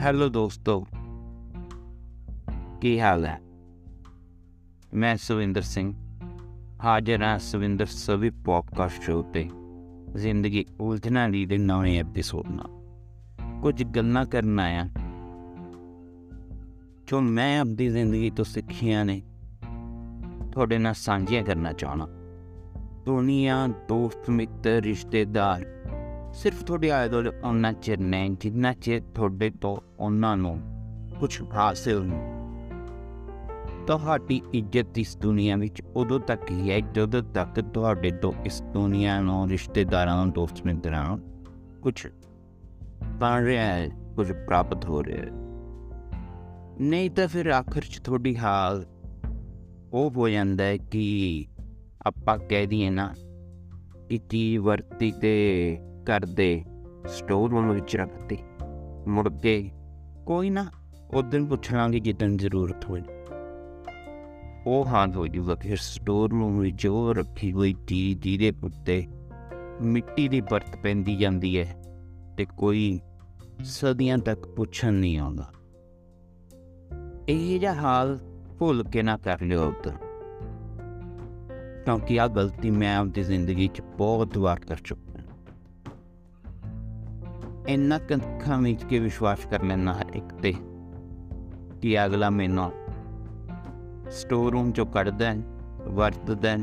Hello ਦੋਸਤੋ ਕੀ ਹਾਲ ਹੈ? ਮੈਂ ਸੁਵਿੰਦਰ ਸਿੰਘ। ਹਾਜ਼ਰ ਹਾਂ ਸੁਵਿੰਦਰ ਸਵੀ ਪੋਡਕਾਸਟ ਸ਼ੋਅ ਤੇ। ਜ਼ਿੰਦਗੀ ਉਲਝਣਾਂ ਦੀ ਦੇ ਨਵੇਂ ਐਪੀਸੋਡ ਨਾਲ। ਕੁਝ ਗੱਲਾਂ ਕਰਨ ਆਇਆ। ਜੋ ਮੈਂ ਆਪਣੀ ਜ਼ਿੰਦਗੀ ਤੋਂ ਸਿੱਖੀਆਂ ਨੇ। ਤੁਹਾਡੇ ਨਾਲ ਸਾਂਝੀਆਂ ਕਰਨਾ ਚਾਹਣਾ ਦੁਨੀਆ, ਦੋਸਤ, ਮਿੱਤਰ, ਰਿਸ਼ਤੇਦਾਰ। ਸਿਰਫ ਤੁਹਾਡੇ ਆਇਡਲ ਉਹਨਾਂ ਚਿਰ ਨੇ, ਜਿੰਨਾ ਚਿਰ ਤੁਹਾਡੇ ਤੋਂ ਉਹਨਾਂ ਨੂੰ ਕੁਝ ਹਾਸਿਲ ਨਹੀਂ। ਤੁਹਾਡੀ ਇੱਜ਼ਤ ਇਸ ਦੁਨੀਆ ਵਿੱਚ ਉਦੋਂ ਤੱਕ ਹੀ ਹੈ, ਜਦੋਂ ਤੱਕ ਤੁਹਾਡੇ ਤੋਂ ਇਸ ਦੁਨੀਆ ਨੂੰ ਰਿਸ਼ਤੇਦਾਰਾਂ ਨੂੰ ਦੋਸਤ ਮਿੱਤਰਾਂ ਨੂੰ ਕੁਝ ਬਣ ਰਿਹਾ ਹੈ ਕੁਝ ਪ੍ਰਾਪਤ ਹੋ ਰਿਹਾ ਹੈ। ਨਹੀਂ ਤਾਂ ਫਿਰ ਆਖਰ 'ਚ ਤੁਹਾਡੀ ਹਾਲ ਉਹ ਹੋ ਜਾਂਦਾ ਹੈ ਕਿ ਆਪਾਂ ਕਹਿ ਦਈਏ ਨਾ ਕਿ ਚੀਜ਼ ਵਰਤੀ ਤੇ ਕਰਦੇ ਸਟੋਰ ਰੂਮ ਵਿੱਚ ਰੱਖਤੀ ਮੁੜ ਕੇ ਕੋਈ ਨਾ ਉਦੋਂ ਪੁੱਛਾਂਗੇ ਜਿੱਦਣ ਜ਼ਰੂਰਤ ਹੋਈ। ਉਹ ਹਾਲ ਹੋ ਜੂਗਾ, ਫਿਰ ਸਟੋਰ ਰੂਮ ਵਿੱਚ ਉਹ ਰੱਖੀ ਹੋਈ ਚੀਜ਼ ਜਿਹਦੇ ਉੱਤੇ ਮਿੱਟੀ ਦੀ ਬਰਤ ਪੈਂਦੀ ਜਾਂਦੀ ਹੈ ਤੇ ਕੋਈ ਸਦੀਆਂ ਤੱਕ ਪੁੱਛਣ ਨਹੀਂ ਆਉਂਦਾ। ਇਹ ਜਿਹਾ ਹਾਲ ਭੁੱਲ ਕੇ ਨਾ ਕਰ ਲਿਓ ਉਧਰ। ਕਿਉਂਕਿ ਆ ਗਲਤੀ ਮੈਂ ਆਪਣੀ ਜ਼ਿੰਦਗੀ 'ਚ ਬਹੁਤ ਵਾਰ ਕਰ ਚੁੱਕਾ। ਇੰਨਾ ਕੰਖਾਂ ਵਿੱਚ ਕੇ ਵਿਸ਼ਵਾਸ ਕਰ ਲੈਣਾ ਹਰ ਇੱਕ ਤੇ ਕਿ ਅਗਲਾ ਮੈਨੂੰ ਸਟੋਰ ਰੂਮ ਚੋਂ ਕੱਢਦਾ ਵਰਤਦਾ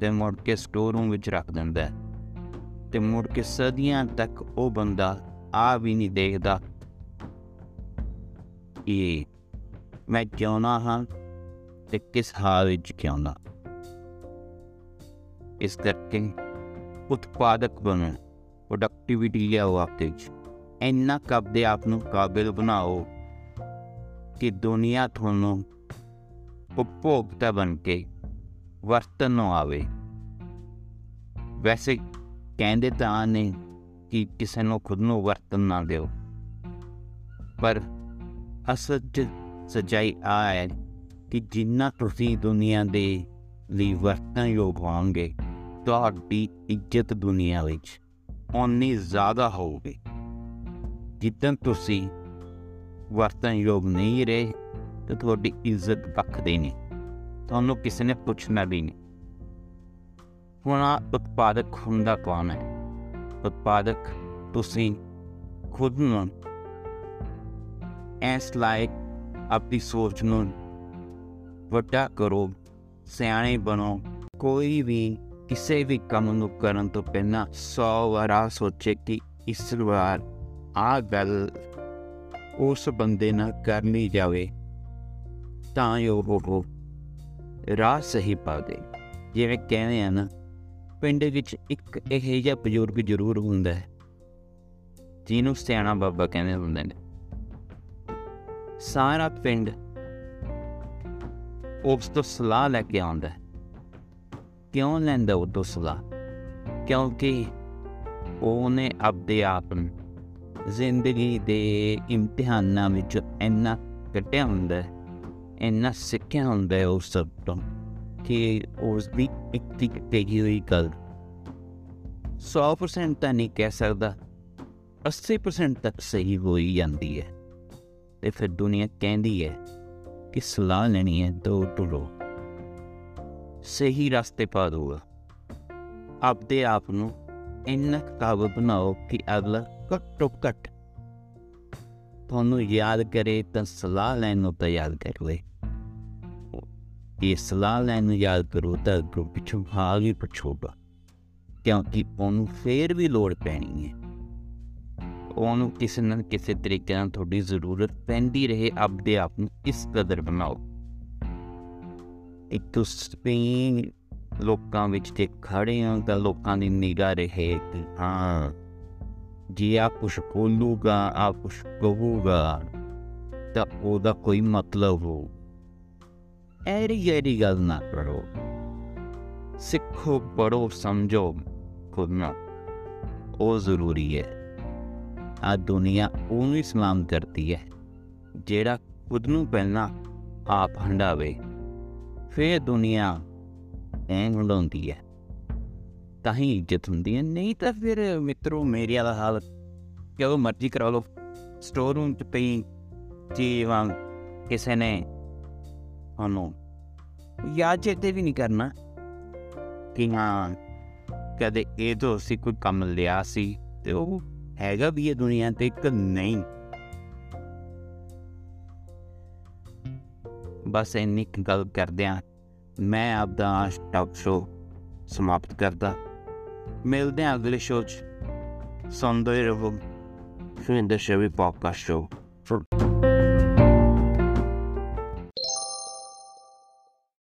ਤੇ ਮੁੜ ਕੇ ਸਟੋਰ ਰੂਮ ਵਿੱਚ ਰੱਖ ਦਿੰਦਾ ਤੇ ਮੁੜ ਕੇ ਸਦੀਆਂ ਤੱਕ ਉਹ ਬੰਦਾ ਆ ਵੀ ਨਹੀਂ ਦੇਖਦਾ। ਕਿ ਮੈਂ ਕਿਉਂ ਹਾਂ ਤੇ ਕਿਸ ਹਾਲ ਵਿੱਚ ਕਿਉਂ ਨਾ ਇਸ ਕਰਕੇ ਉਤਪਾਦਕ ਬਣੋ। ਪ੍ਰੋਡਕਟਿਵਿਟੀ ਲਿਆਓ ਆਪਦੇ ਵਿੱਚ। ਇੰਨਾ ਕਬਦੇ ਆਪ ਨੂੰ ਕਾਬਿਲ ਬਣਾਓ ਕਿ ਦੁਨੀਆ ਤੁਹਾਨੂੰ ਉਪਭੋਗਤਾ ਬਣ ਕੇ ਵਰਤਨ ਨੂੰ ਆਵੇ। ਵੈਸੇ ਕਹਿੰਦੇ ਤਾਂ ਨੇ ਕਿ ਕਿਸੇ ਨੂੰ ਖੁਦ ਨੂੰ ਵਰਤਨ ਨਾ ਦਿਓ। ਪਰ ਅਸਲ 'ਚ ਸਜਾਈ ਆ ਹੈ ਕਿ ਜਿੰਨਾ ਤੁਸੀਂ ਦੁਨੀਆ ਦੇ ਲਈ ਵਰਤਨ ਯੋਗ ਹੋਵੋਗੇ, ਤੁਹਾਡੀ ਇੱਜ਼ਤ ਦੁਨੀਆ ਵਿੱਚ ਓਨੀ ਜ਼ਿਆਦਾ ਹੋਊਗੀ। ਜਿੱਦਾਂ ਤੁਸੀਂ ਵਰਤਨ ਯੋਗ ਨਹੀਂ ਰਹੇ, ਤੇ ਤੁਹਾਡੀ ਇੱਜ਼ਤ ਬਖਦੇ ਨਹੀਂ। ਤੁਹਾਨੂੰ ਕਿਸੇ ਨੇ ਪੁੱਛਣਾ ਵੀ ਨਹੀਂ। ਹੁਣ ਉਤਪਾਦਕ ਹੁੰਦਾ ਕੌਣ ਹੈ? ਉਤਪਾਦਕ ਤੁਸੀਂ ਖੁਦ ਨੂੰ ਐਸ ਲਾਈਕ ਆਪਣੀ ਸੋਚ ਨੂੰ ਵੱਡਾ ਕਰੋ, ਸਿਆਣੇ ਬਣੋ, ਕੋਈ ਵੀ ਕਿਸੇ ਵੀ ਕੰਮ ਨੂੰ ਕਰਨ ਤੋਂ ਪਹਿਲਾਂ 100 ਵਾਰ ਸੋਚੇ ਕਿ ਇਸ ਵਾਰ ਆ ਗੱਲ ਉਸ ਬੰਦੇ ਨਾਲ ਕਰਨੀ ਜਾਵੇ, ਤਾਂ ਉਹ ਉਹ ਰਾਹ ਸਹੀ ਪਾਵੇ। ਜਿਵੇਂ ਕਹਿੰਦੇ ਆ ਨਾ, ਪਿੰਡ ਵਿੱਚ ਇੱਕ ਇਹ ਜਿਹਾ ਬਜ਼ੁਰਗ ਜ਼ਰੂਰ ਹੁੰਦਾ ਹੈ, ਜਿਹਨੂੰ ਸਿਆਣਾ ਬਾਬਾ ਕਹਿੰਦੇ ਹੁੰਦੇ ਨੇ। ਸਾਰਾ ਪਿੰਡ ਉਸ ਤੋਂ ਸਲਾਹ ਲੈ ਕੇ ਆਉਂਦਾ ਕਿਉਂ ਲੈਂਦਾ ਉਹ ਤੋਂ ਸਲਾਹ ਕਿਉਂਕਿ ਉਹਨੇ ਆਪਦੇ ਆਪ ਨੂੰ ਜ਼ਿੰਦਗੀ ਦੇ ਇਮਤਿਹਾਨਾਂ ਵਿੱਚ ਇੰਨਾ ਕੱਟਿਆ ਹੁੰਦਾ ਇੰਨਾ ਸਿੱਖਿਆ ਹੁੰਦਾ ਉਸ ਸਭ ਤੋਂ ਕਿ ਉਸ ਦੀ ਇੱਕ ਟਿਕ ਪੇਗੀ ਹੋਈ ਗੱਲ। 100% ਤਾਂ ਨਹੀਂ ਕਹਿ ਸਕਦਾ 80% ਤੱਕ ਸਹੀ ਹੋਈ ਜਾਂਦੀ ਹੈ। ਤੇ ਫਿਰ ਦੁਨੀਆ ਕਹਿੰਦੀ ਹੈ ਕਿ ਸਲਾਹ ਲੈਣੀ ਹੈ ਦੋ ਟੁਰੋ ਸਹੀ ਰਸਤੇ ਪਾ ਦੋਗਾ ਆਪਦੇ ਆਪ ਨੂੰ ਇੰਨਾ ਕਾਬੂ ਬਣਾਓ ਕਿ ਅਗਲਾ ਘੱਟੋ ਘੱਟ ਤੁਹਾਨੂੰ ਯਾਦ ਕਰੇ ਤਾਂ ਸਲਾਹ ਲੈਣ ਨੂੰ ਤਾਂ ਯਾਦ ਕਰਵੇ। ਇਹ ਸਲਾਹ ਲੈਣ ਨੂੰ ਯਾਦ ਕਰੋ ਤਾਂ ਗਰੁੱਪ ਪਿੱਛੋਂ ਭਾਗ ਹੀ ਪਛੋੜਾ ਕਿਉਂਕਿ ਉਹਨੂੰ ਫੇਰ ਵੀ ਲੋੜ ਪੈਣੀ ਹੈ। ਉਹਨੂੰ ਕਿਸੇ ਨਾ ਕਿਸੇ ਤਰੀਕੇ ਨਾਲ ਤੁਹਾਡੀ ਜ਼ਰੂਰਤ ਪੈਂਦੀ ਰਹੇ, ਆਪਦੇ ਆਪ ਨੂੰ ਇਸ ਕਦਰ ਬਣਾਓ। ਇੱਕ ਤੁਸੀਂ ਲੋਕਾਂ ਵਿੱਚ ਤੇ ਖੜੇ ਹੋ ਤਾਂ ਲੋਕਾਂ ਦੀ ਨਿਗਾਹ ਰਹੇ ਕਿ ਹਾਂ ਜੇ ਆ ਕੁਛ ਬੋਲੂਗਾ, ਆ ਕੁਛ ਕਹੂਗਾ, ਤਾਂ ਉਹਦਾ ਕੋਈ ਮਤਲਬ ਹੋ। ਐਰੀ ਐਰੀ ਗੱਲ ਨਾ ਕਰੋ। ਸਿੱਖੋ ਪੜੋ ਸਮਝੋ ਖੁਦ ਨੂੰ। ਉਹ ਜ਼ਰੂਰੀ ਹੈ। ਆ ਦੁਨੀਆ ਉਹਨੂੰ ਹੀ ਸਲਾਮ ਕਰਦੀ ਹੈ, ਜਿਹੜਾ ਖੁਦ ਨੂੰ ਪਹਿਲਾਂ ਆਪ ਹੰਡਾਵੇ। ਫੇਰ ਦੁਨੀਆ ਐਂ ਹੰਡਾਉਂਦੀ ਹੈ ਤਾਂ ਹੀ ਇੱਜ਼ਤ ਹੁੰਦੀ ਹੈ ਨਹੀਂ ਤਾਂ ਫਿਰ ਮਿੱਤਰੋ, ਮੇਰੇ ਵਾਲਾ ਹਾਲ ਕਿਉਂ ਮਰਜ਼ੀ ਕਰਾ ਲਓ ਸਟੋਰ ਰੂਮ ਚ ਪਈ ਚੀਜ਼ ਵਾਂਗ ਕਿਸੇ ਨੇ ਉਹਨੂੰ ਯਾਦ ਚੇਤੇ ਵੀ ਨਹੀਂ ਕਰਨਾ ਕਿ ਹਾਂ, ਕਦੇ ਇਹ ਤੋਂ ਅਸੀਂ ਕੋਈ ਕੰਮ ਲਿਆ ਸੀ ਤੇ ਉਹ ਹੈਗਾ ਵੀ ਇਹ ਦੁਨੀਆ ਤੇ ਇੱਕ ਨਹੀਂ। ਬਸ ਇੰਨੀ ਕੁ ਗੱਲ ਕਰਦਿਆਂ ਮੈਂ ਆਪਦਾ ਸਟਾਪ ਸ਼ੋ ਸਮਾਪਤ ਕਰਦਾ। ਮਿਲਦੇ ਹਾਂ ਅਗਲੇ ਸ਼ੋਅ 'ਚ। ਸੁਣਦੇ ਰਹੋ। Surinder ਸ਼ੇਵੀ podcast show